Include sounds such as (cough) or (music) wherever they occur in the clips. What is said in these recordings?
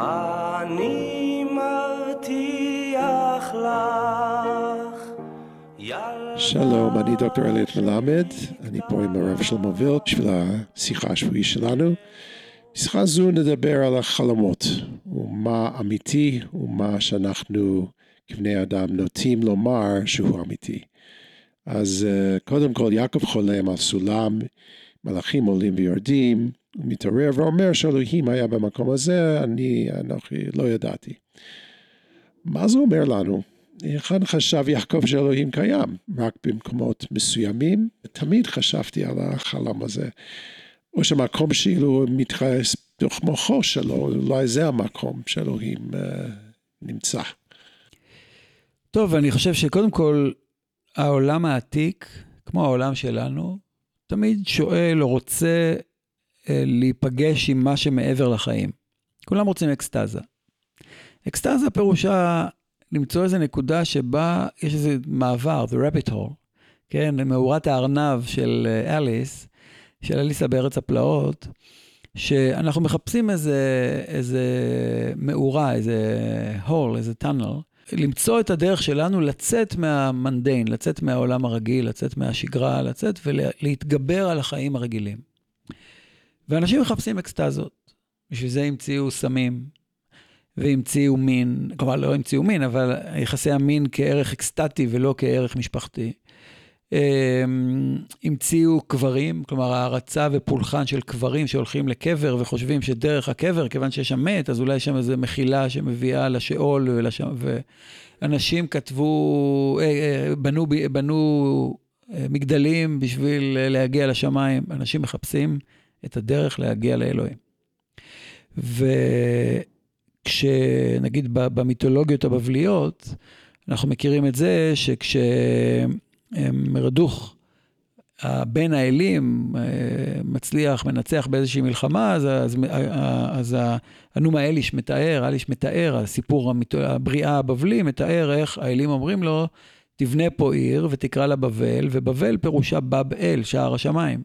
אני מבטיח לך. שלום, אני דוקטור אליית מלמד, אני פה עם הרב שלמה וילט בשביל השיחה השבועית שלנו. בשיחה זו נדבר על החלומות, ומה אמיתי ומה שאנחנו כבני אדם נוטים לומר שהוא אמיתי. אז אה, קודם כל יעקב חולם על סולם, מלאכים עולים ויורדים, מתעורר ואומר שאלוהים היה במקום הזה, אני אנוכי לא ידעתי. מה זה אומר לנו? היכן חשב יעקב שאלוהים קיים? רק במקומות מסוימים? תמיד חשבתי על החלום הזה. או שמקום שאילו מתרחש בתוך מוחו שלו, אולי זה המקום שאלוהים uh, נמצא. טוב, אני חושב שקודם כל, העולם העתיק, כמו העולם שלנו, תמיד שואל או רוצה אה, להיפגש עם מה שמעבר לחיים. כולם רוצים אקסטזה. אקסטזה פירושה למצוא איזה נקודה שבה יש איזה מעבר, the rabbit hole, כן, מאורת הארנב של אה, אליס, של אליסה בארץ הפלאות, שאנחנו מחפשים איזה, איזה מאורה, איזה hole, איזה tunnel, למצוא את הדרך שלנו לצאת מהמנדיין, לצאת מהעולם הרגיל, לצאת מהשגרה, לצאת ולהתגבר על החיים הרגילים. ואנשים מחפשים אקסטזות. בשביל זה המציאו סמים, והמציאו מין, כלומר לא המציאו מין, אבל יחסי המין כערך אקסטטי ולא כערך משפחתי. אמ, המציאו קברים, כלומר הערצה ופולחן של קברים שהולכים לקבר וחושבים שדרך הקבר, כיוון שיש שם מת, אז אולי יש שם איזו מחילה שמביאה לשאול, ולשם, ואנשים כתבו, אה, אה, בנו, בנו אה, מגדלים בשביל להגיע לשמיים. אנשים מחפשים את הדרך להגיע לאלוהים. וכשנגיד במיתולוגיות הבבליות, אנחנו מכירים את זה שכש... מרדוך, בן האלים, אה, מצליח, מנצח באיזושהי מלחמה, אז, אז, אז הנומה אליש מתאר, אליש מתאר, הסיפור הבריאה הבבלי מתאר איך האלים אומרים לו, תבנה פה עיר ותקרא לה בבל, ובבל פירושה בב-אל, שער השמיים.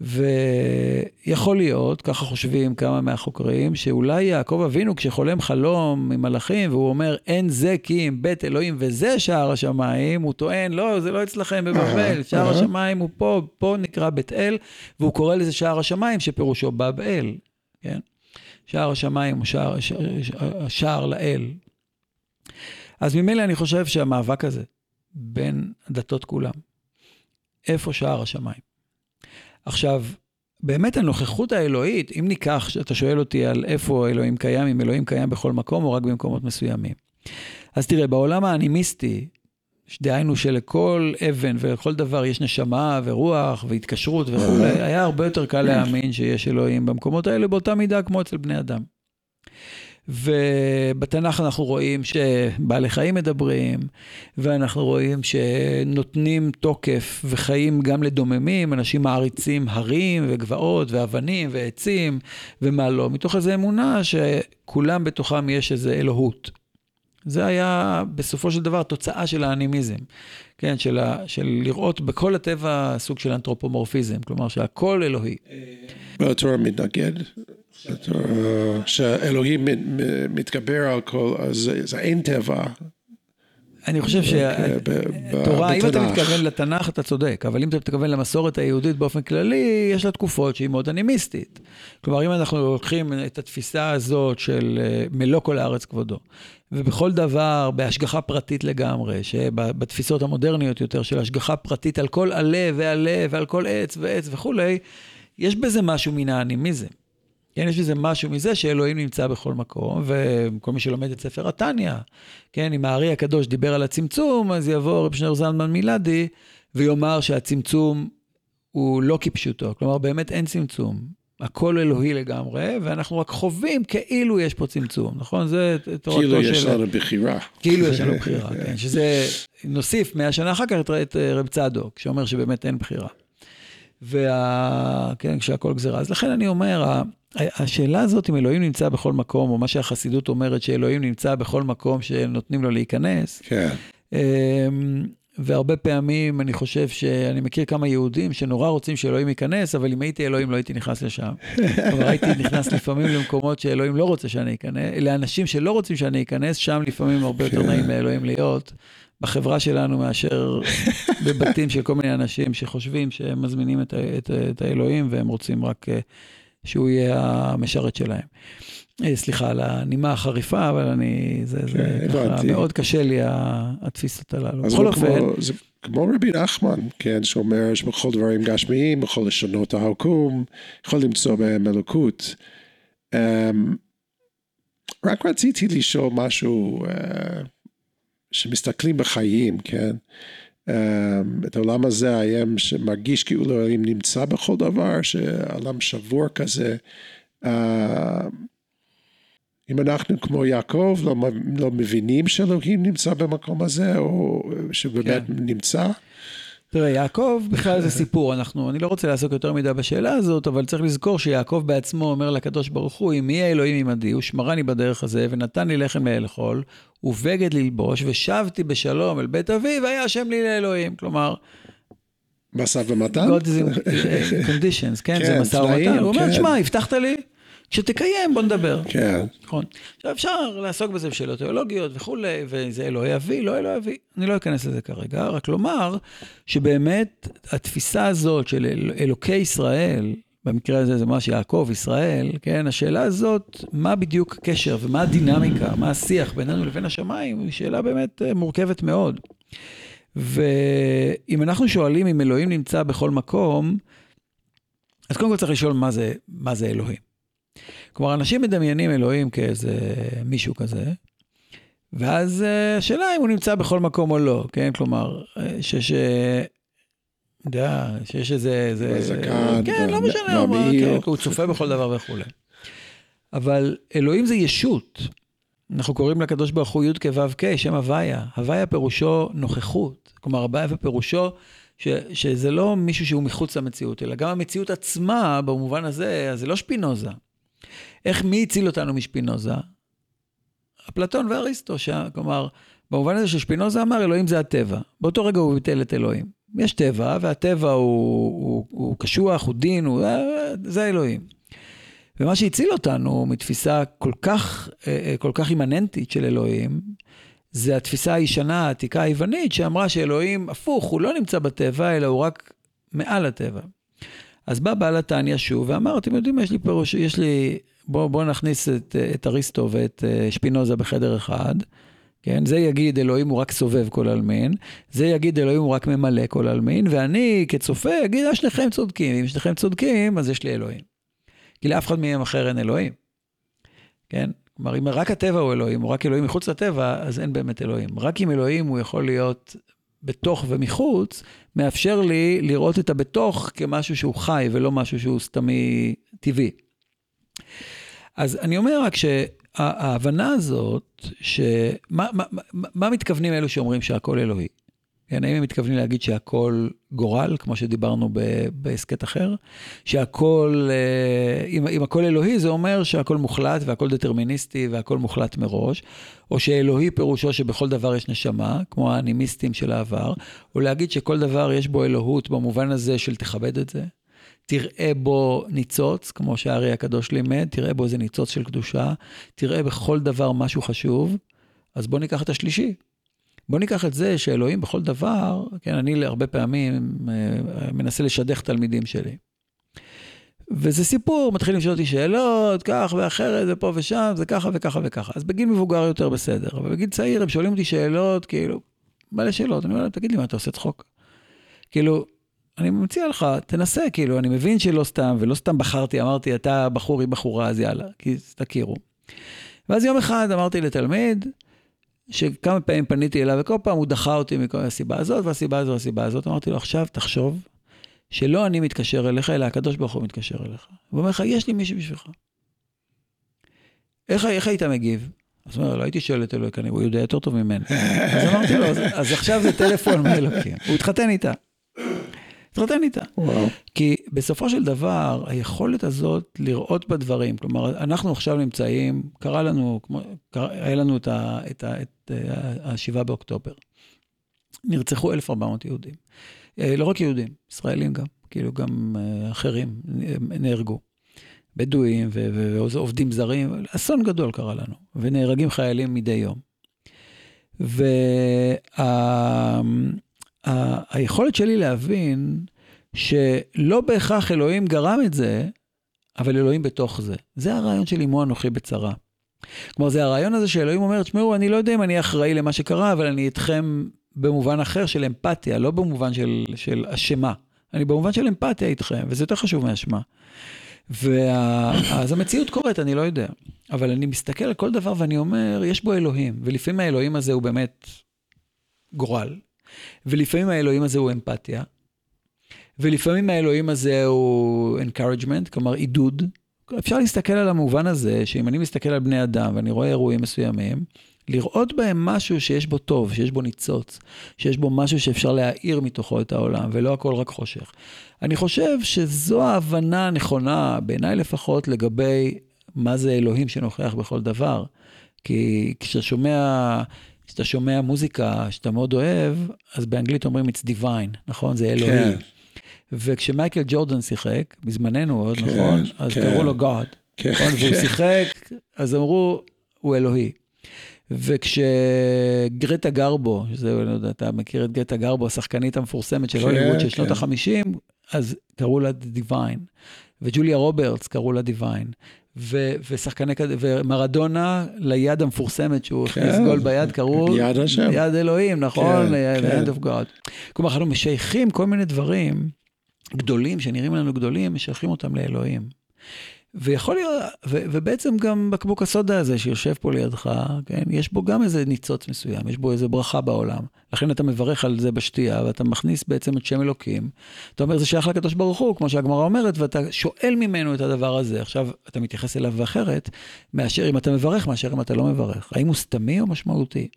ויכול להיות, ככה חושבים כמה מהחוקרים, שאולי יעקב אבינו כשחולם חלום עם מלאכים, והוא אומר, אין זה כי אם בית אלוהים וזה שער השמיים, הוא טוען, לא, זה לא אצלכם בבבל, שער השמיים הוא פה, פה נקרא בית אל, והוא קורא לזה שער השמיים, שפירושו בב אל, כן? שער השמיים הוא שער, שער לאל. אז ממילא אני חושב שהמאבק הזה בין הדתות כולם, איפה שער השמיים? עכשיו, באמת הנוכחות האלוהית, אם ניקח, אתה שואל אותי על איפה אלוהים קיים, אם אלוהים קיים בכל מקום או רק במקומות מסוימים. אז תראה, בעולם האנימיסטי, דהיינו שלכל אבן ולכל דבר יש נשמה ורוח והתקשרות וכולי, היה הרבה יותר קל להאמין שיש אלוהים במקומות האלה באותה מידה כמו אצל בני אדם. ובתנ"ך אנחנו רואים שבעלי חיים מדברים, ואנחנו רואים שנותנים תוקף וחיים גם לדוממים, אנשים מעריצים הרים וגבעות ואבנים ועצים ומה לא, מתוך איזו אמונה שכולם בתוכם יש איזו אלוהות. זה היה בסופו של דבר תוצאה של האנימיזם, כן, של, ה, של לראות בכל הטבע סוג של אנתרופומורפיזם, כלומר שהכל אלוהי. והתורה מתנגד שאלוהים מתגבר על כל, אז זה אין טבע. אני חושב שהתורה, אם אתה מתכוון לתנ"ך, אתה צודק, אבל אם אתה מתכוון למסורת היהודית באופן כללי, יש לה תקופות שהיא מאוד אנימיסטית. כלומר, אם אנחנו לוקחים את התפיסה הזאת של אה, מלוא כל הארץ כבודו, ובכל דבר בהשגחה פרטית לגמרי, שבתפיסות המודרניות יותר של השגחה פרטית על כל עלה ועלה ועל כל עץ ועץ וכולי, יש בזה משהו מן האנימיזם. כן, יש בזה משהו מזה שאלוהים נמצא בכל מקום, וכל מי שלומד את ספר התניא, כן, אם הארי הקדוש דיבר על הצמצום, אז יבוא רב שנר זלמן מילדי ויאמר שהצמצום הוא לא כפשוטו, כלומר באמת אין צמצום. הכל אלוהי לגמרי, ואנחנו רק חווים כאילו יש פה צמצום, נכון? זה תורתו כאילו של... כאילו יש לנו בחירה. כאילו יש לנו בחירה, (laughs) כן. שזה, נוסיף מאה שנה אחר כך את רב צדוק, שאומר שבאמת אין בחירה. וה... כן, כשהכל גזירה. אז לכן אני אומר, השאלה הזאת אם אלוהים נמצא בכל מקום, או מה שהחסידות אומרת שאלוהים נמצא בכל מקום שנותנים לו להיכנס, כן. אמ, והרבה פעמים אני חושב שאני מכיר כמה יהודים שנורא רוצים שאלוהים ייכנס, אבל אם הייתי אלוהים לא הייתי נכנס לשם. (laughs) כלומר, הייתי נכנס לפעמים למקומות שאלוהים לא רוצה שאני אכנס, לאנשים שלא רוצים שאני אכנס, שם לפעמים הרבה יותר כן. נעים לאלוהים להיות. בחברה שלנו מאשר (laughs) בבתים של כל מיני אנשים שחושבים שהם מזמינים את, את, את האלוהים והם רוצים רק אה, שהוא יהיה המשרת שלהם. אה, סליחה על הנימה החריפה, אבל אני, זה, זה כן, ככה, הבנתי. מאוד קשה לי התפיסות הללו. בכל אופן, כמו, זה כמו רבי נחמן, כן, שאומר שבכל דברים גשמיים יכול לשנות את העקום, יכול למצוא בהם אלוקות. Um, רק רציתי לשאול משהו, uh, שמסתכלים בחיים, כן? Um, את העולם הזה, היום שמרגיש כאילו אלוהים נמצא בכל דבר, שהעולם שבור כזה. Uh, אם אנחנו כמו יעקב לא, לא מבינים שאלוהים נמצא במקום הזה, או שבאמת כן. נמצא, תראה, יעקב בכלל זה סיפור, אנחנו, אני לא רוצה לעסוק יותר מדי בשאלה הזאת, אבל צריך לזכור שיעקב בעצמו אומר לקדוש ברוך הוא, אם יהיה אלוהים עמדי, הוא שמרני בדרך הזה, ונתן לי לחם לאכול, ובגד ללבוש, ושבתי בשלום אל בית אבי, והיה השם לי לאלוהים. כלומר, משא ומתן? God is in conditions, כן, זה כן, משא תנאים, ומתן. הוא אומר, כן. שמע, הבטחת לי, כשתקיים בוא נדבר. כן, נכון. עכשיו אפשר לעסוק בזה בשאלות תיאולוגיות וכולי, וזה אלוהי אבי, לא אלוהי אבי. אני לא אכנס לזה כרגע, רק לומר שבאמת התפיסה הזאת של אל, אלוקי ישראל, במקרה הזה זה ממש יעקב, ישראל, כן, השאלה הזאת, מה בדיוק הקשר ומה הדינמיקה, מה השיח בינינו לבין השמיים, היא שאלה באמת אה, מורכבת מאוד. ואם אנחנו שואלים אם אלוהים נמצא בכל מקום, אז קודם כל צריך לשאול מה זה, מה זה אלוהים. כלומר, אנשים מדמיינים אלוהים כאיזה מישהו כזה, ואז אה, השאלה אם הוא נמצא בכל מקום או לא, כן? כלומר, שיש... אה, יודע, שיש איזה... איזה הזקן, כן, לא וה- משנה, הוא, והמאיר. כן, הוא צופה בכל דבר וכולי. אבל אלוהים זה ישות. אנחנו קוראים לקדוש ברוך הוא י' כו' שם הוויה. הוויה פירושו נוכחות. כלומר, הוויה פירושו ש, שזה לא מישהו שהוא מחוץ למציאות, אלא גם המציאות עצמה, במובן הזה, אז זה לא שפינוזה. איך, מי הציל אותנו משפינוזה? אפלטון ואריסטו, ש... כלומר, במובן הזה ששפינוזה אמר, אלוהים זה הטבע. באותו רגע הוא ביטל את אלוהים. יש טבע, והטבע הוא, הוא, הוא קשוח, הוא דין, הוא, זה אלוהים. ומה שהציל אותנו מתפיסה כל כך, אה, אה, כל כך אימננטית של אלוהים, זה התפיסה הישנה, העתיקה היוונית, שאמרה שאלוהים, הפוך, הוא לא נמצא בטבע, אלא הוא רק מעל הטבע. אז בא בעל התניא שוב ואמר, אתם יודעים, יש לי פירוש, יש לי, בואו בוא נכניס את, את אריסטו ואת אה, שפינוזה בחדר אחד. כן, זה יגיד אלוהים הוא רק סובב כל עלמין, זה יגיד אלוהים הוא רק ממלא כל עלמין, ואני כצופה אגיד, אה, שניכם צודקים, אם שניכם צודקים, אז יש לי אלוהים. כי לאף אחד מהם אחר אין אלוהים. כן? כלומר, אם רק הטבע הוא אלוהים, או רק אלוהים מחוץ לטבע, אז אין באמת אלוהים. רק אם אלוהים הוא יכול להיות בתוך ומחוץ, מאפשר לי לראות את הבתוך כמשהו שהוא חי, ולא משהו שהוא סתמי טבעי. אז אני אומר רק שההבנה הזאת, שמה מה, מה, מה מתכוונים אלו שאומרים שהכל אלוהי? כן, האם הם מתכוונים להגיד שהכל גורל, כמו שדיברנו בהסכת אחר? שהכל, אה, אם, אם הכל אלוהי, זה אומר שהכל מוחלט והכל דטרמיניסטי והכל מוחלט מראש, או שאלוהי פירושו שבכל דבר יש נשמה, כמו האנימיסטים של העבר, או להגיד שכל דבר יש בו אלוהות במובן הזה של תכבד את זה, תראה בו ניצוץ, כמו שהארי הקדוש לימד, תראה בו איזה ניצוץ של קדושה, תראה בכל דבר משהו חשוב, אז בוא ניקח את השלישי. בוא ניקח את זה שאלוהים בכל דבר, כן, אני הרבה פעמים מנסה לשדך תלמידים שלי. וזה סיפור, מתחילים לשאול אותי שאלות, כך ואחרת, ופה ושם, זה ככה וככה וככה. אז בגיל מבוגר יותר בסדר, אבל בגיל צעיר הם שואלים אותי שאלות, כאילו, מלא שאלות, אני אומר להם, תגיד לי, מה, אתה עושה צחוק? כאילו, אני מציע לך, תנסה, כאילו, אני מבין שלא סתם, ולא סתם בחרתי, אמרתי, אתה בחור, היא בחורה, אז יאללה, כי תכירו. ואז יום אחד אמרתי לתלמיד, שכמה פעמים פניתי אליו, וכל פעם הוא דחה אותי מכל הסיבה הזאת, והסיבה הזאת, והסיבה הזאת. אמרתי לו, עכשיו תחשוב שלא אני מתקשר אליך, אלא הקדוש ברוך הוא מתקשר אליך. הוא אומר לך, יש לי מישהו בשבילך. איך, איך היית מגיב? אז הוא אומר, לא הייתי שואל את אלוהי, כנראה, הוא יודע יותר טוב ממני. אז אמרתי לו, אז, אז עכשיו זה טלפון מאלוקים. הוא התחתן איתה. התחתן איתה. וואו. כי בסופו של דבר, היכולת הזאת לראות בדברים, כלומר, אנחנו עכשיו נמצאים, קרה לנו, כמו, קרה, היה לנו את, ה, את, ה, את ה, השבעה באוקטובר. נרצחו 1,400 יהודים. אה, לא רק יהודים, ישראלים גם, כאילו גם אה, אחרים נהרגו. בדואים ועובדים זרים, אסון גדול קרה לנו, ונהרגים חיילים מדי יום. והיכולת שלי להבין שלא בהכרח אלוהים גרם את זה, אבל אלוהים בתוך זה. זה הרעיון של אמו אנוכי בצרה. כלומר, זה הרעיון הזה שאלוהים אומר, תשמעו, אני לא יודע אם אני אחראי למה שקרה, אבל אני איתכם במובן אחר של אמפתיה, לא במובן של, של אשמה. אני במובן של אמפתיה איתכם, וזה יותר חשוב מאשמה. ואז המציאות קורית, אני לא יודע. אבל אני מסתכל על כל דבר ואני אומר, יש בו אלוהים, ולפעמים האלוהים הזה הוא באמת גורל, ולפעמים האלוהים הזה הוא אמפתיה, ולפעמים האלוהים הזה הוא encouragement, כלומר עידוד. אפשר להסתכל על המובן הזה, שאם אני מסתכל על בני אדם ואני רואה אירועים מסוימים, לראות בהם משהו שיש בו טוב, שיש בו ניצוץ, שיש בו משהו שאפשר להאיר מתוכו את העולם, ולא הכל רק חושך. אני חושב שזו ההבנה הנכונה, בעיניי לפחות, לגבי מה זה אלוהים שנוכח בכל דבר. כי כשאתה שומע, כשאתה שומע מוזיקה שאתה מאוד אוהב, אז באנגלית אומרים it's divine, נכון? זה אלוהי. כן. וכשמייקל ג'ורדן שיחק, בזמננו עוד, כן, נכון? אז כן. קראו לו God. כן, נכון? כן. והוא שיחק, אז אמרו, הוא אלוהי. וכשגרטה גרבו, שזה, לא יודע, אתה מכיר את גרטה גרבו, השחקנית המפורסמת של הוליווד כן, של שנות כן. ה-50, אז קראו לה דיוויין. וג'וליה רוברטס קראו לה דיוויין. ו- ושחקני כדורגל, ומרדונה ליד המפורסמת שהוא כן, הכניס גול ביד, קראו יד השם. יד אלוהים, נכון? כן, כן. of God. כלומר, אנחנו משייכים כל מיני דברים גדולים, שנראים לנו גדולים, משייכים אותם לאלוהים. ויכול להיות, ו, ובעצם גם בקבוק הסודה הזה שיושב פה לידך, כן, יש בו גם איזה ניצוץ מסוים, יש בו איזה ברכה בעולם. לכן אתה מברך על זה בשתייה, ואתה מכניס בעצם את שם אלוקים. אתה אומר, זה שייך לקדוש ברוך הוא, כמו שהגמרא אומרת, ואתה שואל ממנו את הדבר הזה. עכשיו, אתה מתייחס אליו אחרת, מאשר אם אתה מברך, מאשר אם אתה לא מברך. האם הוא סתמי או משמעותי?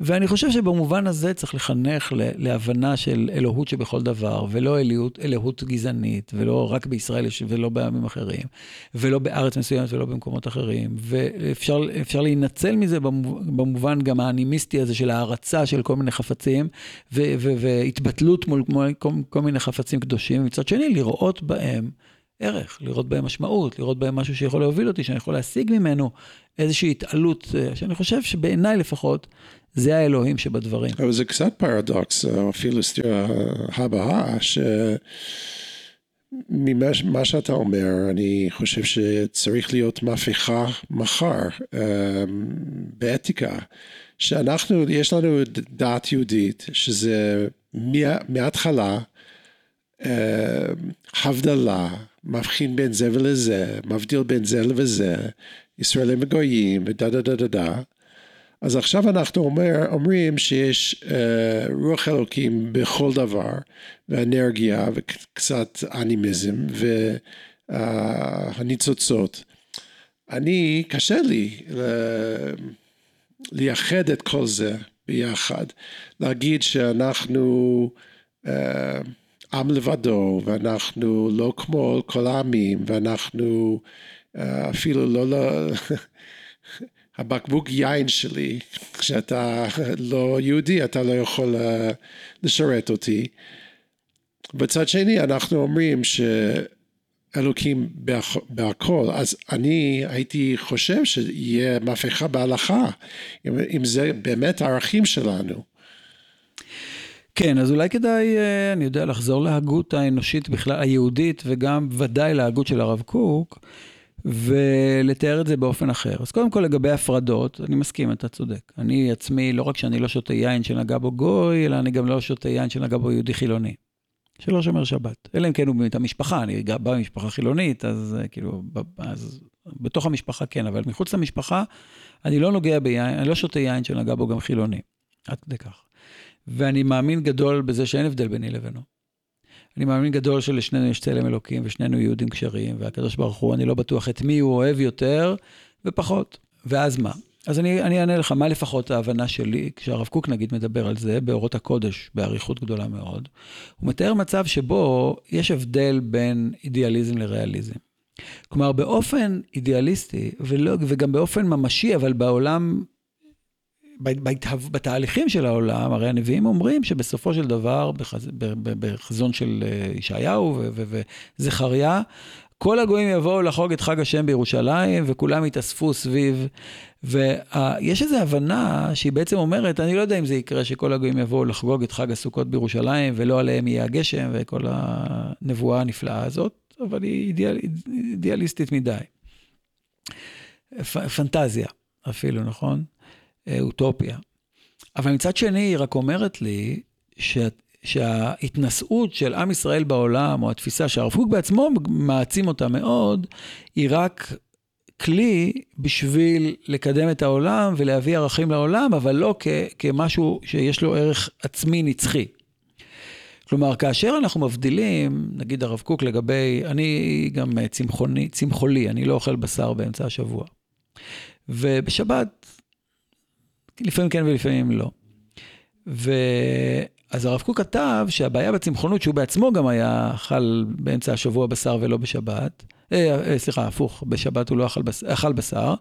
ואני חושב שבמובן הזה צריך לחנך להבנה של אלוהות שבכל דבר, ולא אלוהות, אלוהות גזענית, ולא רק בישראל ולא בעמים אחרים, ולא בארץ מסוימת ולא במקומות אחרים, ואפשר להינצל מזה במובן גם האנימיסטי הזה של הערצה של כל מיני חפצים, והתבטלות מול כל, מיני חפצים קדושים, מצד שני לראות בהם ערך, לראות בהם משמעות, לראות בהם משהו שיכול להוביל אותי, שאני יכול להשיג ממנו איזושהי התעלות, אה, שאני חושב שבעיניי לפחות, זה האלוהים שבדברים. אבל זה קצת פרדוקס, אה, אפילו סתירה הבאה, שממה שאתה אומר, אני חושב שצריך להיות מהפכה מחר אה, באתיקה, שאנחנו, יש לנו דת יהודית, שזה מההתחלה, הבדלה, מבחין בין זה ולזה, מבדיל בין זה לזה, ישראלים וגויים ודה דה דה דה דה. אז עכשיו אנחנו אומר, אומרים שיש uh, רוח אלוקים בכל דבר, ואנרגיה וקצת אנימיזם והניצוצות. Uh, אני, קשה לי uh, לייחד את כל זה ביחד, להגיד שאנחנו uh, עם לבדו, ואנחנו לא כמו כל העמים, ואנחנו אה, אפילו לא, לא, (laughs) הבקבוק יין שלי, כשאתה לא יהודי, אתה לא יכול uh, לשרת אותי. בצד שני, אנחנו אומרים שאלוקים בהכל, אז אני הייתי חושב שיהיה מהפכה בהלכה, אם זה באמת הערכים שלנו. כן, אז אולי כדאי, אה, אני יודע, לחזור להגות האנושית בכלל, היהודית, וגם ודאי להגות של הרב קוק, ולתאר את זה באופן אחר. אז קודם כל לגבי הפרדות, אני מסכים, אתה צודק. אני עצמי, לא רק שאני לא שותה יין שנגע בו גוי, אלא אני גם לא שותה יין שנגע בו יהודי חילוני. שלא שומר שבת. אלא אם כן הוא באמת המשפחה, אני בא ממשפחה חילונית, אז אה, כאילו, אז בתוך המשפחה כן, אבל מחוץ למשפחה, אני לא נוגע ביין, אני לא שותה יין שנגע בו גם חילוני. עד כדי כך. ואני מאמין גדול בזה שאין הבדל ביני לבינו. אני מאמין גדול שלשנינו יש צלם אלוקים ושנינו יהודים כשרים, והקדוש ברוך הוא, אני לא בטוח את מי הוא אוהב יותר ופחות. ואז מה? אז אני, אני אענה לך, מה לפחות ההבנה שלי, כשהרב קוק נגיד מדבר על זה, באורות הקודש, באריכות גדולה מאוד, הוא מתאר מצב שבו יש הבדל בין אידיאליזם לריאליזם. כלומר, באופן אידיאליסטי, ולא, וגם באופן ממשי, אבל בעולם בתהליכים של העולם, הרי הנביאים אומרים שבסופו של דבר, בחזון של אה, ישעיהו וזכריה, כל הגויים יבואו לחוג את חג השם בירושלים, וכולם יתאספו סביב. ויש איזו הבנה שהיא בעצם אומרת, אני לא יודע אם זה יקרה שכל הגויים יבואו לחגוג את חג הסוכות בירושלים, ולא עליהם יהיה הגשם וכל הנבואה הנפלאה הזאת, אבל היא אידיאל, אידיאליסטית מדי. פנטזיה אפילו, נכון? אה, אוטופיה. אבל מצד שני, היא רק אומרת לי ש... שההתנשאות של עם ישראל בעולם, או התפיסה שהרב קוק בעצמו מעצים אותה מאוד, היא רק כלי בשביל לקדם את העולם ולהביא ערכים לעולם, אבל לא כ- כמשהו שיש לו ערך עצמי נצחי. כלומר, כאשר אנחנו מבדילים, נגיד הרב קוק לגבי, אני גם צמחוני, צמחולי, אני לא אוכל בשר באמצע השבוע. ובשבת, לפעמים כן ולפעמים לא. ו... אז הרב קוק כתב שהבעיה בצמחונות, שהוא בעצמו גם היה אכל באמצע השבוע בשר ולא בשבת, אה, אה, סליחה, הפוך, בשבת הוא לא אכל, בשר, אכל בשר,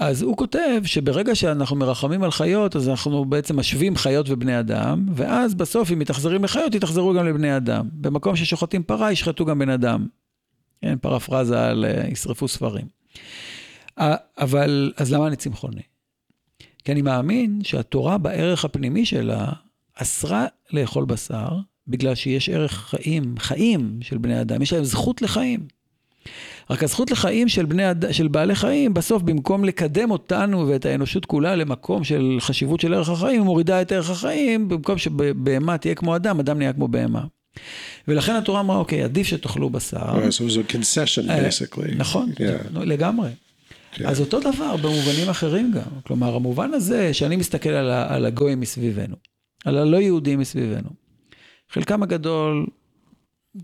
אז הוא כותב שברגע שאנחנו מרחמים על חיות, אז אנחנו בעצם משווים חיות ובני אדם, ואז בסוף אם מתאכזרים לחיות, יתאכזרו גם לבני אדם. במקום ששוחטים פרה, ישחטו גם בן אדם. כן, פרפרזה על אה, ישרפו ספרים. אבל, אז למה אני צמחוני? כי אני מאמין שהתורה בערך הפנימי שלה אסרה לאכול בשר, בגלל שיש ערך חיים, חיים של בני אדם, יש להם זכות לחיים. רק הזכות לחיים של, בני, של בעלי חיים, בסוף במקום לקדם אותנו ואת האנושות כולה למקום של חשיבות של ערך החיים, היא מורידה את ערך החיים, במקום שבהמה תהיה כמו אדם, אדם נהיה כמו בהמה. ולכן התורה אמרה, אוקיי, עדיף שתאכלו בשר. Right, so it was a concession, אה, basically. נכון, Yeah. לגמרי. כן. אז אותו דבר במובנים אחרים גם. כלומר, המובן הזה שאני מסתכל על, ה- על הגויים מסביבנו, על הלא יהודים מסביבנו. חלקם הגדול,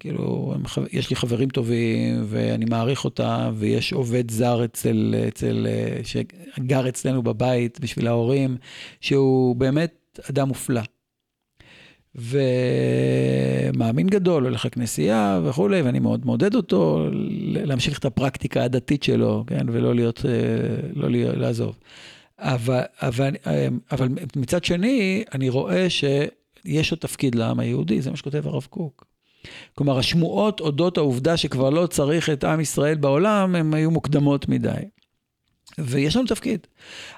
כאילו, הם, יש לי חברים טובים, ואני מעריך אותם, ויש עובד זר אצל, אצל, אה, שגר אצלנו בבית בשביל ההורים, שהוא באמת אדם מופלא. ומאמין גדול, הולך לכנסייה וכולי, ואני מאוד מעודד אותו להמשיך את הפרקטיקה הדתית שלו, כן, ולא להיות, אה, לא להיות, לעזוב. אבל, אבל, אה, אבל מצד שני, אני רואה שיש עוד תפקיד לעם היהודי, זה מה שכותב הרב קוק. כלומר, השמועות אודות העובדה שכבר לא צריך את עם ישראל בעולם, הן היו מוקדמות מדי. ויש לנו תפקיד.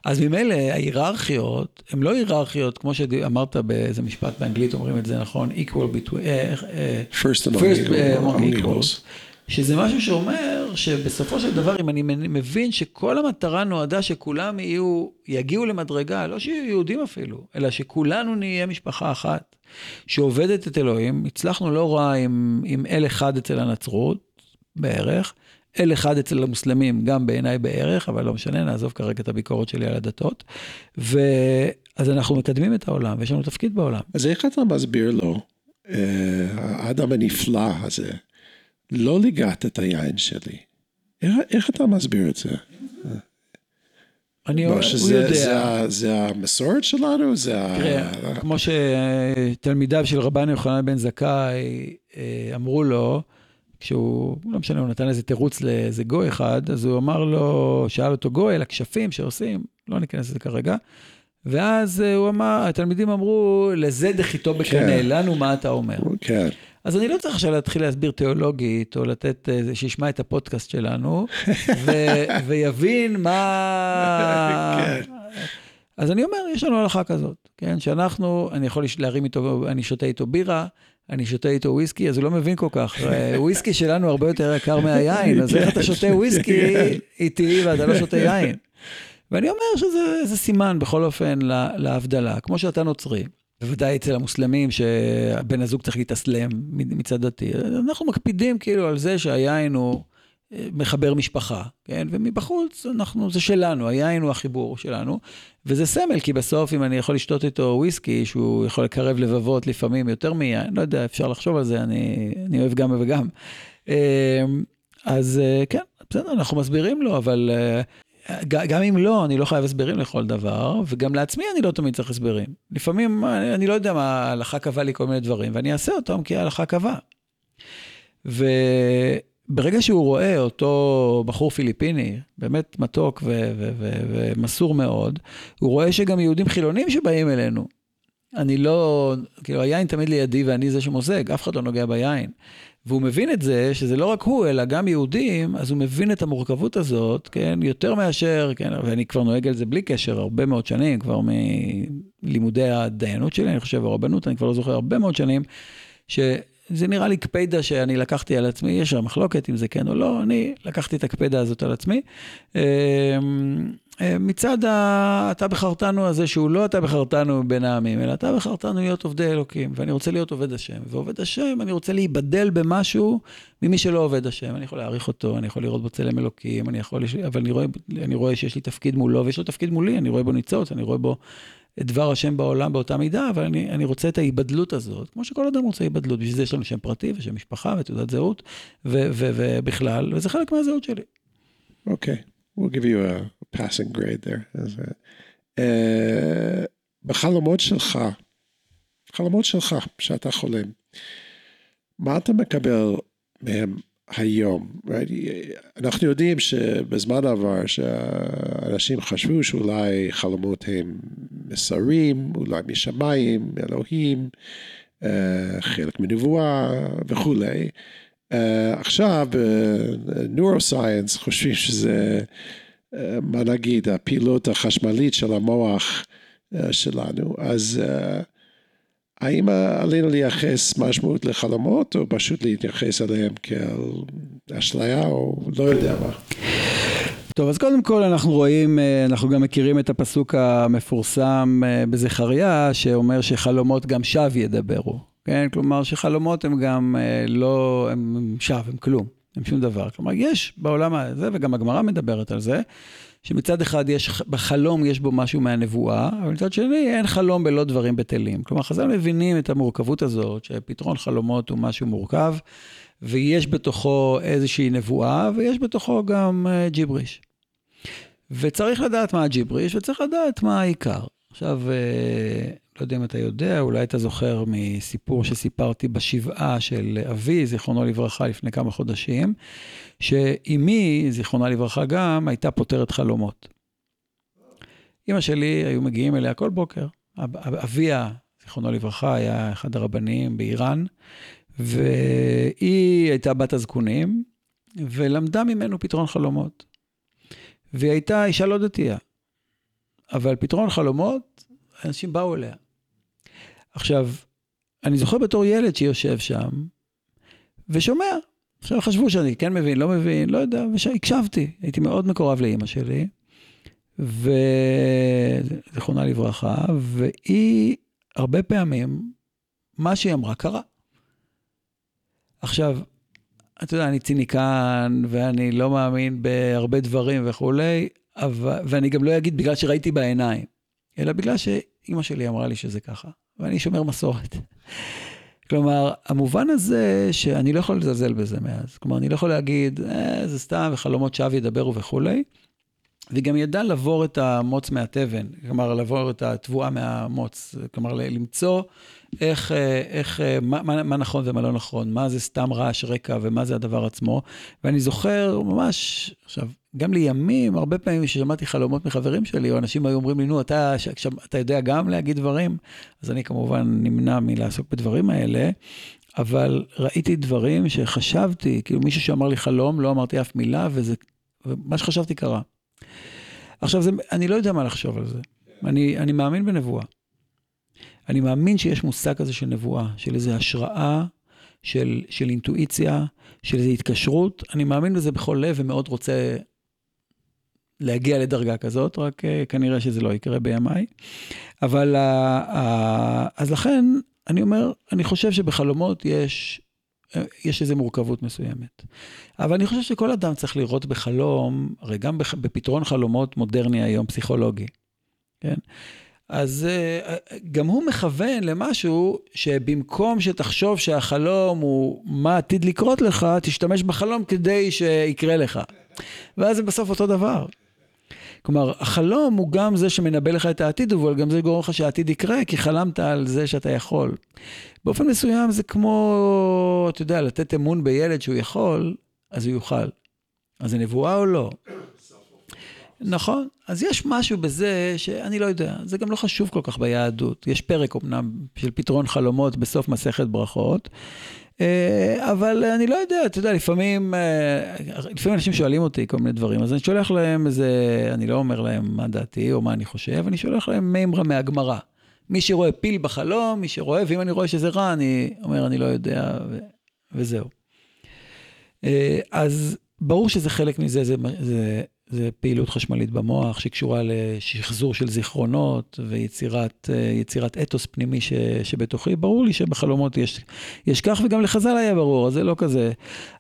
אז ממילא ההיררכיות, הן לא היררכיות, כמו שאמרת באיזה משפט באנגלית, אומרים את זה נכון, equal between, אה, אה, First among first equal- among equals. שזה משהו שאומר שבסופו של דבר, אם אני מבין שכל המטרה נועדה שכולם יהיו, יגיעו למדרגה, לא שיהיו יהודים אפילו, אלא שכולנו נהיה משפחה אחת, שעובדת את אלוהים, הצלחנו לא רע עם, עם אל אחד אצל הנצרות, בערך, אל אחד אצל המוסלמים, גם בעיניי בערך, אבל לא משנה, נעזוב כרגע את הביקורת שלי על הדתות. ואז אנחנו מקדמים את העולם, ויש לנו תפקיד בעולם. אז איך אתה מסביר לו, אה, האדם הנפלא הזה, לא ליגעת את היין שלי? איך, איך אתה מסביר את זה? אני, מה, הוא יודע. זה, ה- זה המסורת שלנו? זה ה... תראה, כמו שתלמידיו של רבן יוחנן בן זכאי אה, אמרו לו, כשהוא, לא משנה, הוא נתן איזה תירוץ לאיזה גוי אחד, אז הוא אמר לו, שאל אותו גוי על הכשפים שעושים, לא ניכנס לזה כרגע, ואז אה, הוא אמר, התלמידים אמרו, לזה דחיתו בקנה, כן. לנו מה אתה אומר. כן, אז אני לא צריך עכשיו להתחיל להסביר תיאולוגית, או לתת, אה, שישמע את הפודקאסט שלנו, (laughs) ו- ויבין מה... (laughs) כן. אז אני אומר, יש לנו הלכה כזאת, כן? שאנחנו, אני יכול להרים איתו, אני שותה איתו בירה, אני שותה איתו וויסקי, אז הוא לא מבין כל כך. וויסקי שלנו הרבה יותר יקר מהיין, אז איך אתה שותה וויסקי איתי ואתה לא שותה יין? ואני אומר שזה זה סימן בכל אופן לה- להבדלה, כמו שאתה נוצרי. בוודאי אצל המוסלמים שבן הזוג צריך להתאסלם מצד דתי. אנחנו מקפידים כאילו על זה שהיין הוא מחבר משפחה, כן? ומבחוץ אנחנו, זה שלנו, היין הוא החיבור שלנו. וזה סמל, כי בסוף אם אני יכול לשתות איתו וויסקי, שהוא יכול לקרב לבבות לפעמים יותר מיין, לא יודע, אפשר לחשוב על זה, אני, אני אוהב גם וגם. אה, אז אה, כן, בסדר, אנחנו מסבירים לו, אבל אה, גם אם לא, אני לא חייב הסברים לכל דבר, וגם לעצמי אני לא תמיד צריך הסברים. לפעמים אני, אני לא יודע מה, ההלכה קבעה לי כל מיני דברים, ואני אעשה אותם כי ההלכה קבעה. ברגע שהוא רואה אותו בחור פיליפיני, באמת מתוק ומסור מאוד, הוא רואה שגם יהודים חילונים שבאים אלינו. אני לא, כאילו היין תמיד לידי ואני זה שמוזג, אף אחד לא נוגע ביין. והוא מבין את זה, שזה לא רק הוא, אלא גם יהודים, אז הוא מבין את המורכבות הזאת, כן, יותר מאשר, כן, ואני כבר נוהג על זה בלי קשר הרבה מאוד שנים, כבר מלימודי הדיינות שלי, אני חושב, הרבנות, אני כבר לא זוכר, הרבה מאוד שנים, שזה נראה לי קפידה שאני לקחתי על עצמי, יש שם מחלוקת אם זה כן או לא, אני לקחתי את הקפידה הזאת על עצמי. אמ, אה, מצד ה... אתה בחרתנו הזה שהוא לא אתה בחרתנו בין העמים, אלא אתה בחרתנו להיות עובדי אלוקים, ואני רוצה להיות עובד השם. ועובד השם, אני רוצה להיבדל במשהו ממי שלא עובד השם. אני יכול להעריך אותו, אני יכול לראות בו צלם אלוקים, אני יכול... אבל אני רואה, אני רואה שיש לי תפקיד מולו, ויש לו תפקיד מולי, אני רואה בו ניצוץ, אני רואה בו את דבר השם בעולם באותה מידה, אבל אני, אני רוצה את ההיבדלות הזאת, כמו שכל אדם רוצה היבדלות. בשביל זה יש לנו שם פרטי ושם משפחה ותעודת זהות, ובכלל, וזה חלק מהזהות שלי. אוקיי. Okay. we'll give you a passing grade there. Uh, בחלומות שלך, חלומות שלך, שאתה חולם, מה אתה מקבל מהם היום? אנחנו יודעים שבזמן העבר שאנשים חשבו שאולי חלומות הם מסרים, אולי משמיים, אלוהים, uh, חלק מנבואה וכולי. Uh, עכשיו בנוירוסייאנס חושבים שזה, מה נגיד, הפעילות החשמלית של המוח שלנו, אז האם עלינו לייחס משמעות לחלומות או פשוט להתייחס אליהם כאל אשליה או לא יודע מה? טוב, אז קודם כל אנחנו רואים, אנחנו גם מכירים את הפסוק המפורסם בזכריה, שאומר שחלומות גם שווא ידברו. כן? כלומר שחלומות הם גם אה, לא, הם שווא, הם כלום, הם שום דבר. כלומר, יש בעולם הזה, וגם הגמרא מדברת על זה, שמצד אחד יש, בחלום יש בו משהו מהנבואה, אבל מצד שני אין חלום בלא דברים בטלים. כלומר, חז"ל מבינים את המורכבות הזאת, שפתרון חלומות הוא משהו מורכב, ויש בתוכו איזושהי נבואה, ויש בתוכו גם uh, ג'יבריש. וצריך לדעת מה הג'יבריש, וצריך לדעת מה העיקר. עכשיו, uh, לא יודע אם אתה יודע, אולי אתה זוכר מסיפור שסיפרתי בשבעה של אבי, זיכרונו לברכה, לפני כמה חודשים, שאימי, זיכרונה לברכה גם, הייתה פותרת חלומות. אימא שלי, היו מגיעים אליה כל בוקר. אביה, זיכרונו לברכה, היה אחד הרבנים באיראן, והיא הייתה בת הזקונים, ולמדה ממנו פתרון חלומות. והיא הייתה אישה לא דתייה. אבל פתרון חלומות, אנשים באו אליה. עכשיו, אני זוכר בתור ילד שיושב שם ושומע. עכשיו חשבו שאני כן מבין, לא מבין, לא יודע, והקשבתי. הייתי מאוד מקורב לאימא שלי, וזיכרונה לברכה, והיא, הרבה פעמים, מה שהיא אמרה קרה. עכשיו, אתה יודע, אני ציניקן, ואני לא מאמין בהרבה דברים וכולי, אבל, ואני גם לא אגיד בגלל שראיתי בעיניים, אלא בגלל שאימא שלי אמרה לי שזה ככה. ואני שומר מסורת. כלומר, המובן הזה שאני לא יכול לזלזל בזה מאז. כלומר, אני לא יכול להגיד, אה, זה סתם וחלומות שווא ידברו וכולי. וגם ידע לבור את המוץ מהתבן, כלומר, לבור את התבואה מהמוץ. כלומר, למצוא איך, אה, איך, אה, מה, מה, מה נכון ומה לא נכון, מה זה סתם רעש רקע ומה זה הדבר עצמו. ואני זוכר ממש, עכשיו, גם לימים, הרבה פעמים כששמעתי חלומות מחברים שלי, או אנשים היו אומרים לי, נו, אתה, עכשיו, אתה יודע גם להגיד דברים? אז אני כמובן נמנע מלעסוק בדברים האלה, אבל ראיתי דברים שחשבתי, כאילו מישהו שאמר לי חלום, לא אמרתי אף מילה, וזה, ומה שחשבתי קרה. עכשיו, זה, אני לא יודע מה לחשוב על זה. אני, אני מאמין בנבואה. אני מאמין שיש מושג כזה של נבואה, של איזו השראה, של, של אינטואיציה, של איזו התקשרות. אני מאמין בזה בכל לב ומאוד רוצה להגיע לדרגה כזאת, רק uh, כנראה שזה לא יקרה בימיי. אבל, uh, uh, אז לכן, אני אומר, אני חושב שבחלומות יש, יש איזו מורכבות מסוימת. אבל אני חושב שכל אדם צריך לראות בחלום, הרי גם בפתרון חלומות מודרני היום, פסיכולוגי, כן? אז uh, גם הוא מכוון למשהו שבמקום שתחשוב שהחלום הוא מה עתיד לקרות לך, תשתמש בחלום כדי שיקרה לך. ואז זה בסוף אותו דבר. כלומר, החלום הוא גם זה שמנבא לך את העתיד, אבל גם זה גורם לך שהעתיד יקרה, כי חלמת על זה שאתה יכול. באופן מסוים זה כמו, אתה יודע, לתת אמון בילד שהוא יכול, אז הוא יוכל. אז זה נבואה או לא? נכון, אז יש משהו בזה שאני לא יודע, זה גם לא חשוב כל כך ביהדות. יש פרק אמנם של פתרון חלומות בסוף מסכת ברכות, אבל אני לא יודע, אתה יודע, לפעמים, אה, לפעמים אנשים שואלים אותי כל מיני דברים, אז אני שולח להם איזה, אני לא אומר להם מה דעתי או מה אני חושב, אני שולח להם מימרה מהגמרא. מי שרואה פיל בחלום, מי שרואה, ואם אני רואה שזה רע, אני אומר, אני לא יודע, ו- וזהו. אה, אז ברור שזה חלק מזה, זה, זה, זה פעילות חשמלית במוח שקשורה לשחזור של זיכרונות ויצירת אתוס פנימי ש, שבתוכי. ברור לי שבחלומות יש, יש כך, וגם לחז"ל היה ברור, אז זה לא כזה.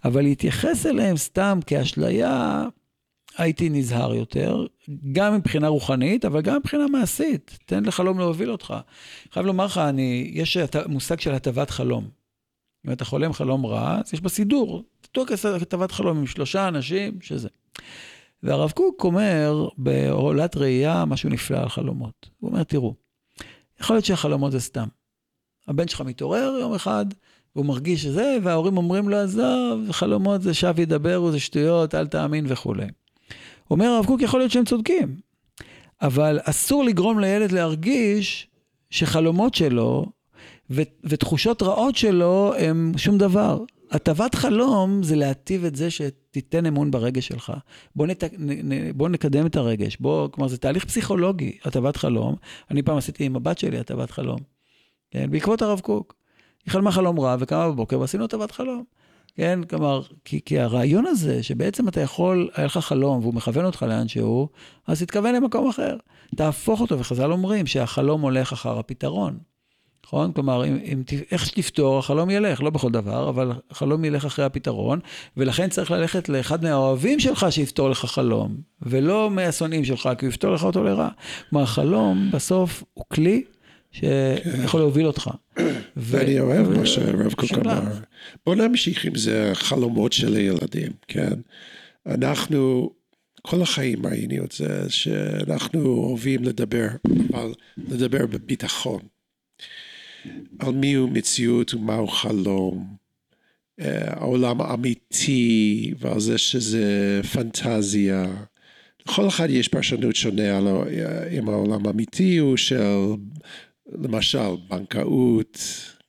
אבל להתייחס אליהם סתם כאשליה, הייתי נזהר יותר, גם מבחינה רוחנית, אבל גם מבחינה מעשית. תן לחלום להוביל אותך. חייב לומר לך, אני, יש מושג של הטבת חלום. אם אתה חולם חלום רע, אז יש בסידור, תתוק הטבת חלום עם שלושה אנשים, שזה. והרב קוק אומר בעולת ראייה משהו נפלא על חלומות. הוא אומר, תראו, יכול להיות שהחלומות זה סתם. הבן שלך מתעורר יום אחד, והוא מרגיש שזה, וההורים אומרים לו, עזוב, חלומות זה שב ידברו, זה שטויות, אל תאמין וכולי. אומר הרב קוק, יכול להיות שהם צודקים, אבל אסור לגרום לילד להרגיש שחלומות שלו ו- ותחושות רעות שלו הם שום דבר. הטבת חלום זה להטיב את זה שתיתן אמון ברגש שלך. בוא, נת, בוא נקדם את הרגש, בוא, כלומר זה תהליך פסיכולוגי, הטבת חלום. אני פעם עשיתי עם הבת שלי הטבת חלום, כן, בעקבות הרב קוק. היא חלמה חלום רע וקמה בבוקר ועשינו הטבת חלום. כן, כלומר, כי, כי הרעיון הזה, שבעצם אתה יכול, היה לך חלום והוא מכוון אותך לאן שהוא, אז תתכוון למקום אחר. תהפוך אותו, וחז"ל אומרים שהחלום הולך אחר הפתרון. נכון? כלומר, אם, אם, איך שתפתור, החלום ילך, לא בכל דבר, אבל החלום ילך אחרי הפתרון, ולכן צריך ללכת לאחד מהאוהבים שלך שיפתור לך חלום, ולא מהשונאים שלך, כי הוא יפתור לך אותו לרע. כלומר, החלום בסוף הוא כלי שיכול להוביל אותך. ואני אוהב מה שהרב קוק אמר. בוא נמשיך עם זה חלומות של הילדים, כן? אנחנו, כל החיים ראינו את זה, שאנחנו אוהבים לדבר, אבל לדבר בביטחון. על מיהו מציאות ומהו חלום, אה, העולם האמיתי ועל זה שזה פנטזיה. לכל אחד יש פרשנות שונה על אם העולם האמיתי הוא של למשל בנקאות,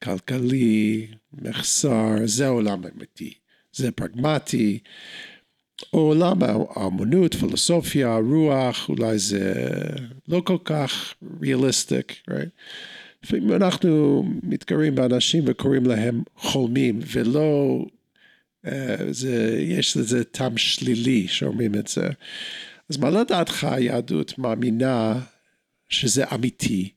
כלכלי, מחסר, זה עולם אמיתי, זה פרגמטי. עולם האמנות, פילוסופיה, רוח, אולי זה לא כל כך ריאליסטיק, right? לפעמים אנחנו מתגרים באנשים וקוראים להם חולמים, ולא, uh, זה, יש לזה טעם שלילי שאומרים את זה. אז מה לדעתך היהדות מאמינה שזה אמיתי?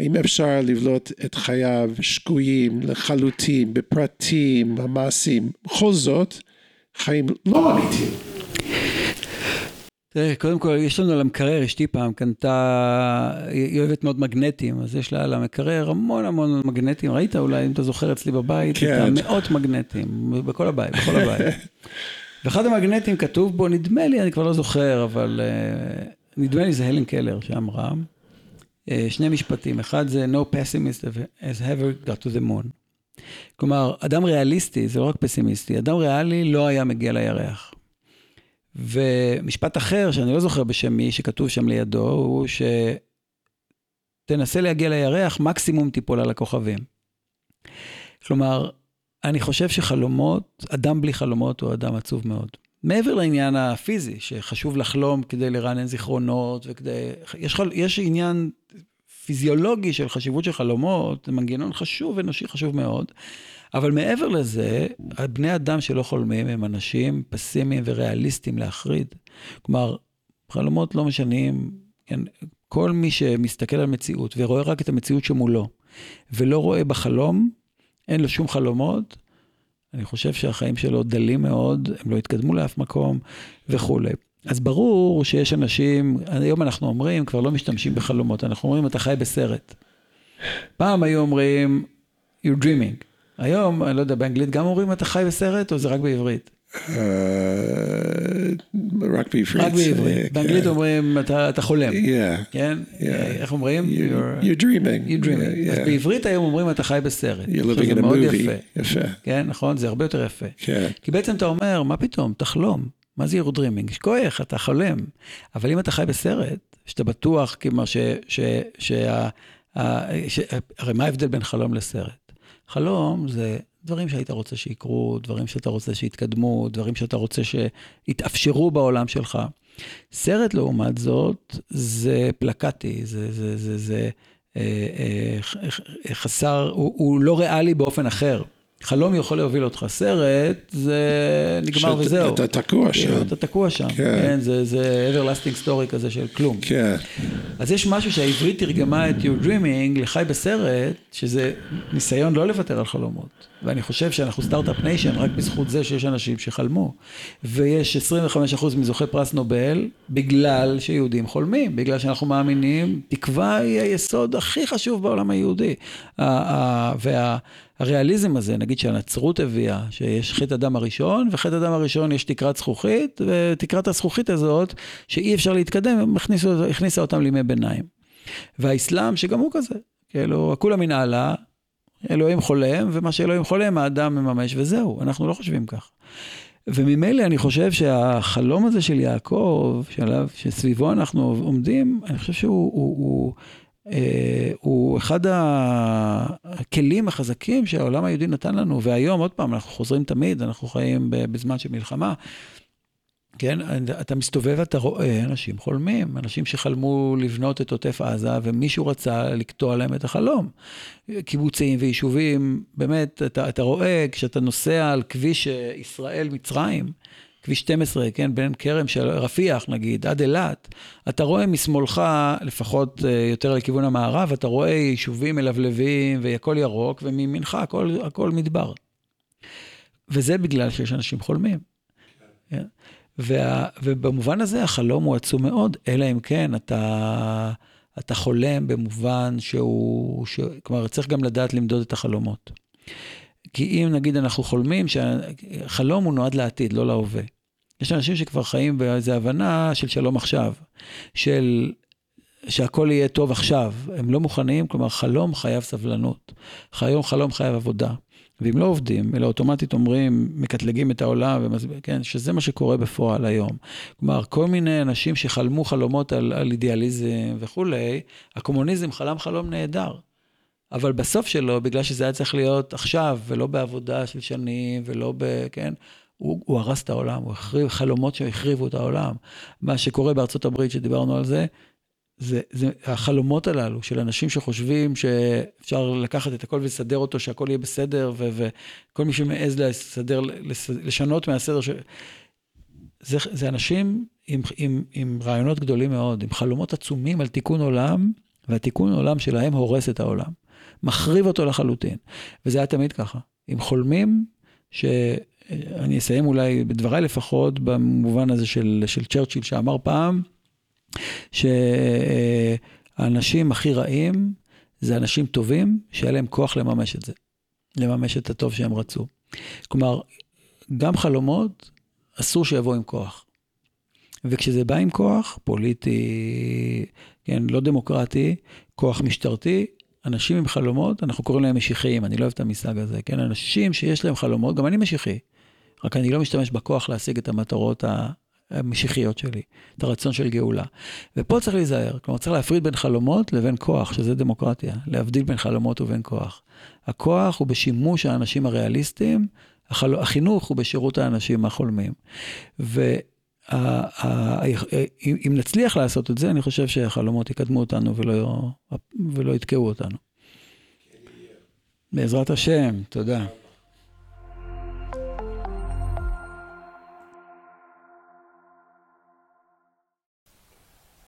האם אפשר לבלוט את חייו שקועים לחלוטין בפרטים המעשיים? בכל זאת, חיים לא אמיתיים. תראה, קודם כל, יש לנו על המקרר, אשתי פעם קנתה, היא אוהבת מאוד מגנטים, אז יש לה על המקרר המון המון מגנטים, ראית אולי, אם אתה זוכר אצלי בבית, כן. מאות מגנטים, בכל הבית, בכל הבית. ואחד המגנטים כתוב בו, נדמה לי, אני כבר לא זוכר, אבל uh, נדמה לי זה הלן קלר שאמרה, uh, שני משפטים, אחד זה No pessimist has ever got to the moon. כלומר, אדם ריאליסטי, זה לא רק פסימיסטי, אדם ריאלי לא היה מגיע לירח. ומשפט אחר, שאני לא זוכר בשם מי, שכתוב שם לידו, הוא שתנסה להגיע לירח, מקסימום תיפול על הכוכבים. כלומר, אני חושב שחלומות, אדם בלי חלומות הוא אדם עצוב מאוד. מעבר לעניין הפיזי, שחשוב לחלום כדי לרענן זיכרונות וכדי... יש, חל... יש עניין פיזיולוגי של חשיבות של חלומות, זה מנגנון חשוב, אנושי חשוב מאוד. אבל מעבר לזה, בני אדם שלא חולמים הם אנשים פסימיים וריאליסטיים להחריד. כלומר, חלומות לא משנים, כן, כל מי שמסתכל על מציאות ורואה רק את המציאות שמולו, ולא רואה בחלום, אין לו שום חלומות, אני חושב שהחיים שלו דלים מאוד, הם לא יתקדמו לאף מקום וכולי. אז ברור שיש אנשים, היום אנחנו אומרים, כבר לא משתמשים בחלומות, אנחנו אומרים, אתה חי בסרט. פעם היו אומרים, you're dreaming. היום, אני לא יודע, באנגלית גם אומרים אתה חי בסרט, או זה רק בעברית? אה, רק בעברית. רק בעברית. באנגלית כן. אומרים, אתה חולם. Yeah, כן? Yeah. איך אומרים? you're, dreaming. You're dreaming. Yeah, אז. בעברית היום אומרים, אתה חי בסרט. You're living in a movie. יפה. יפה. כן, נכון? זה הרבה יותר יפה. כן. כי בעצם אתה אומר, מה פתאום, תחלום. מה זה dreaming? שכוח, אתה חולם. אבל אם אתה חי בסרט, שאתה בטוח, כמו ש... ש, שה, ה- ש הרי מה ההבדל בין חלום לסרט? חלום זה דברים שהיית רוצה שיקרו, דברים שאתה רוצה שיתקדמו, דברים שאתה רוצה שיתאפשרו בעולם שלך. סרט, לעומת זאת, זה פלקטי, זה, זה, זה, זה אה, אה, ח- חסר, הוא, הוא לא ריאלי באופן אחר. חלום יכול להוביל אותך, סרט זה נגמר שאתה- וזהו. אתה תקוע כאילו, שם. אתה תקוע שם, כן. כן, זה, זה everlasting story כזה של כלום. כן. אז יש משהו שהעברית תרגמה את Your Dreaming לחי בסרט, שזה ניסיון לא לוותר על חלומות. ואני חושב שאנחנו start-up nation רק בזכות זה שיש אנשים שחלמו. ויש 25% מזוכי פרס נובל בגלל שיהודים חולמים, בגלל שאנחנו מאמינים, תקווה היא היסוד הכי חשוב בעולם היהודי. ה- ה- והריאליזם הזה, נגיד שהנצרות הביאה, שיש חטא הדם הראשון, וחטא הדם הראשון יש תקרת זכוכית, ותקרת הזכוכית הזאת, שאי אפשר להתקדם, הכניסו, הכניסה אותם לימי ביניים. והאסלאם, שגם הוא כזה, כאילו, כולה מנהלה, אלוהים חולם, ומה שאלוהים חולם, האדם מממש, וזהו, אנחנו לא חושבים כך. וממילא אני חושב שהחלום הזה של יעקב, שעליו, שסביבו אנחנו עומדים, אני חושב שהוא הוא, הוא, הוא אחד הכלים החזקים שהעולם היהודי נתן לנו, והיום, עוד פעם, אנחנו חוזרים תמיד, אנחנו חיים בזמן של מלחמה. כן, אתה מסתובב ואתה רואה אנשים חולמים, אנשים שחלמו לבנות את עוטף עזה, ומישהו רצה לקטוע להם את החלום. קיבוצים ויישובים, באמת, אתה, אתה רואה, כשאתה נוסע על כביש אה, ישראל-מצרים, כביש 12, כן, בין כרם של רפיח נגיד, עד אילת, אתה רואה משמאלך, לפחות אה, יותר לכיוון המערב, אתה רואה יישובים מלבלבים והכל ירוק, ומימינך הכל, הכל מדבר. וזה בגלל שיש אנשים חולמים. כן? וה, ובמובן הזה החלום הוא עצום מאוד, אלא אם כן אתה, אתה חולם במובן שהוא, ש, כלומר צריך גם לדעת למדוד את החלומות. כי אם נגיד אנחנו חולמים שהחלום הוא נועד לעתיד, לא להווה. יש אנשים שכבר חיים באיזו הבנה של שלום עכשיו, של שהכל יהיה טוב עכשיו. הם לא מוכנים, כלומר חלום חייב סבלנות, חלום, חלום חייב עבודה. ואם לא עובדים, אלא אוטומטית אומרים, מקטלגים את העולם, ומסביר, כן, שזה מה שקורה בפועל היום. כלומר, כל מיני אנשים שחלמו חלומות על, על אידיאליזם וכולי, הקומוניזם חלם חלום נהדר. אבל בסוף שלו, בגלל שזה היה צריך להיות עכשיו, ולא בעבודה של שנים, ולא ב... כן, הוא, הוא הרס את העולם, הוא החריב חלומות שהחריבו את העולם. מה שקורה בארצות הברית, שדיברנו על זה, זה, זה החלומות הללו של אנשים שחושבים שאפשר לקחת את הכל ולסדר אותו, שהכל יהיה בסדר, ו, וכל מי שמעז לסדר, לשנות מהסדר, ש... זה, זה אנשים עם, עם, עם רעיונות גדולים מאוד, עם חלומות עצומים על תיקון עולם, והתיקון עולם שלהם הורס את העולם, מחריב אותו לחלוטין. וזה היה תמיד ככה, עם חולמים, שאני אסיים אולי בדבריי לפחות, במובן הזה של, של צ'רצ'יל שאמר פעם, שהאנשים הכי רעים זה אנשים טובים שהיה להם כוח לממש את זה, לממש את הטוב שהם רצו. כלומר, גם חלומות אסור שיבואו עם כוח. וכשזה בא עם כוח, פוליטי, כן, לא דמוקרטי, כוח משטרתי, אנשים עם חלומות, אנחנו קוראים להם משיחיים, אני לא אוהב את המושג הזה, כן, אנשים שיש להם חלומות, גם אני משיחי, רק אני לא משתמש בכוח להשיג את המטרות המשיחיות שלי, את הרצון של גאולה. ופה צריך להיזהר, כלומר צריך להפריד בין חלומות לבין כוח, שזה דמוקרטיה, להבדיל בין חלומות ובין כוח. הכוח הוא בשימוש האנשים הריאליסטיים, החל... החינוך הוא בשירות האנשים החולמים. ו... אם נצליח לעשות את זה, אני חושב שהחלומות יקדמו אותנו ולא, ולא יתקעו אותנו. בעזרת השם, תודה.